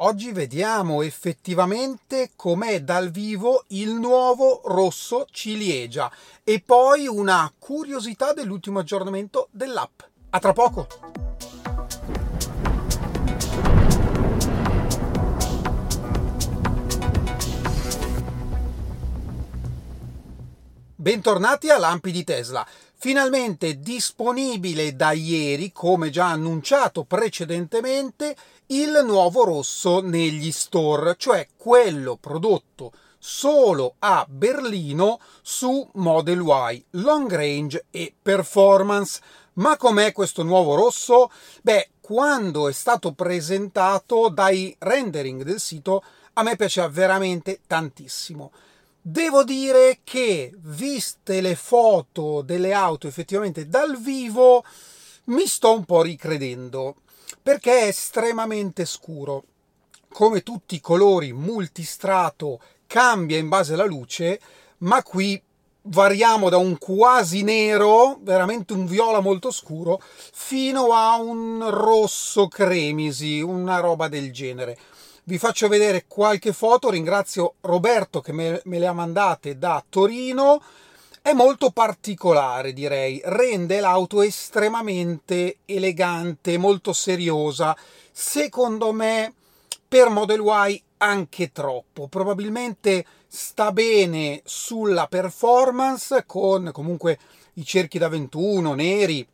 Oggi vediamo effettivamente com'è dal vivo il nuovo rosso ciliegia e poi una curiosità dell'ultimo aggiornamento dell'app. A tra poco! Bentornati a Lampi di Tesla. Finalmente disponibile da ieri, come già annunciato precedentemente, il nuovo rosso negli store, cioè quello prodotto solo a Berlino su Model Y, long range e performance. Ma com'è questo nuovo rosso? Beh, quando è stato presentato dai rendering del sito, a me piaceva veramente tantissimo. Devo dire che, viste le foto delle auto effettivamente dal vivo, mi sto un po' ricredendo perché è estremamente scuro. Come tutti i colori multistrato cambia in base alla luce, ma qui variamo da un quasi nero, veramente un viola molto scuro, fino a un rosso cremisi, una roba del genere. Vi faccio vedere qualche foto, ringrazio Roberto che me, me le ha mandate da Torino. È molto particolare, direi, rende l'auto estremamente elegante, molto seriosa. Secondo me, per Model Y anche troppo. Probabilmente sta bene sulla performance con comunque i cerchi da 21 neri,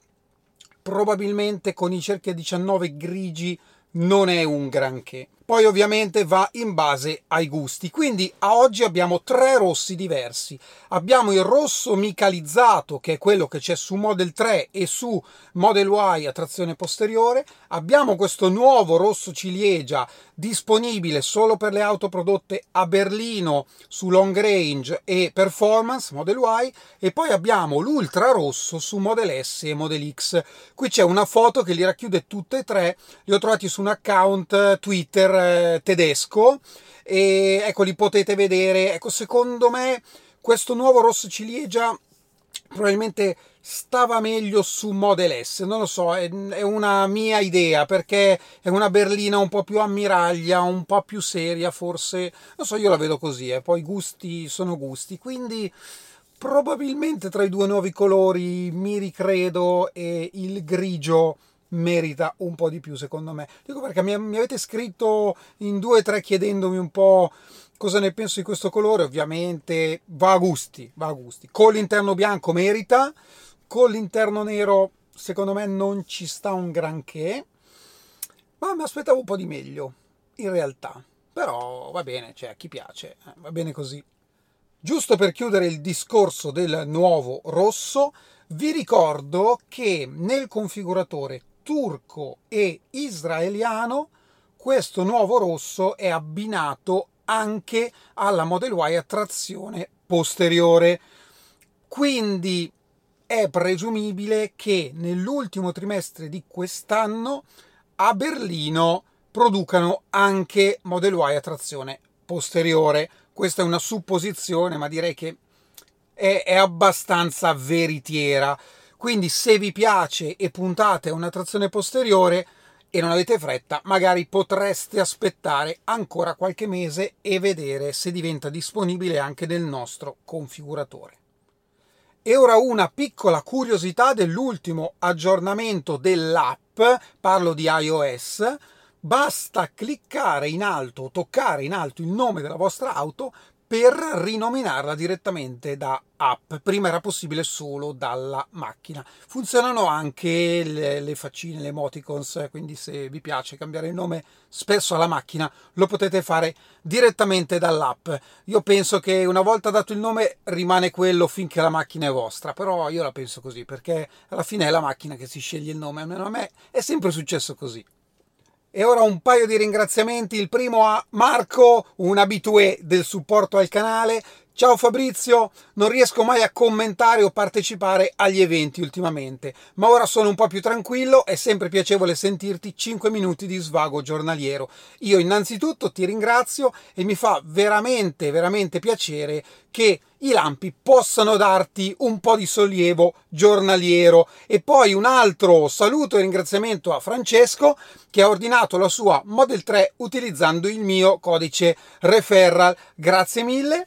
probabilmente con i cerchi a 19 grigi non è un granché. Poi ovviamente va in base ai gusti. Quindi a oggi abbiamo tre rossi diversi. Abbiamo il rosso micalizzato, che è quello che c'è su Model 3 e su Model Y a trazione posteriore. Abbiamo questo nuovo rosso ciliegia disponibile solo per le auto prodotte a Berlino su long range e performance Model Y e poi abbiamo l'ultra rosso su Model S e Model X. Qui c'è una foto che li racchiude tutte e tre, li ho trovati su un account Twitter eh, tedesco e ecco li potete vedere. Ecco, secondo me questo nuovo rosso ciliegia probabilmente stava meglio su Model S, non lo so, è, una mia idea perché è una berlina un po' più ammiraglia, un po' più seria, forse, non so, io la vedo così, eh. poi gusti sono gusti, quindi probabilmente tra i due nuovi colori mi ricredo e il grigio merita un po' di più secondo me. Dico perché mi, avete scritto in due o tre chiedendomi un po' cosa ne penso di questo colore, ovviamente va a gusti, va a gusti. Con l'interno bianco merita, con l'interno nero secondo me non ci sta un granché, ma mi aspettavo un po' di meglio, in realtà. Però va bene, cioè a chi piace, eh, va bene così. Giusto per chiudere il discorso del nuovo rosso, vi ricordo che nel configuratore turco e israeliano, questo nuovo rosso è abbinato anche alla Model Y a trazione posteriore. Quindi è presumibile che nell'ultimo trimestre di quest'anno a Berlino producano anche Model Y a trazione posteriore. Questa è una supposizione, ma direi che è, abbastanza veritiera. Quindi se vi piace e puntate a una trazione posteriore e non avete fretta, magari potreste aspettare ancora qualche mese e vedere se diventa disponibile anche nel nostro configuratore. E ora una piccola curiosità dell'ultimo aggiornamento dell'app, parlo di iOS, basta cliccare in alto toccare in alto il nome della vostra auto per rinominarla direttamente da app. Prima era possibile solo dalla macchina. Funzionano anche le, le faccine, le emoticons, quindi se vi piace cambiare il nome spesso alla macchina lo potete fare direttamente dall'app. Io penso che una volta dato il nome rimane quello finché la macchina è vostra, però io la penso così perché alla fine è la macchina che si sceglie il nome, almeno a me è sempre successo così. E ora un paio di ringraziamenti. Il primo a Marco, un abitué del supporto al canale, Ciao Fabrizio, non riesco mai a commentare o partecipare agli eventi ultimamente, ma ora sono un po' più tranquillo, è sempre piacevole sentirti 5 minuti di svago giornaliero. Io innanzitutto ti ringrazio e mi fa veramente, veramente piacere che i lampi possano darti un po' di sollievo giornaliero. E poi un altro saluto e ringraziamento a Francesco che ha ordinato la sua Model 3 utilizzando il mio codice referral. Grazie mille.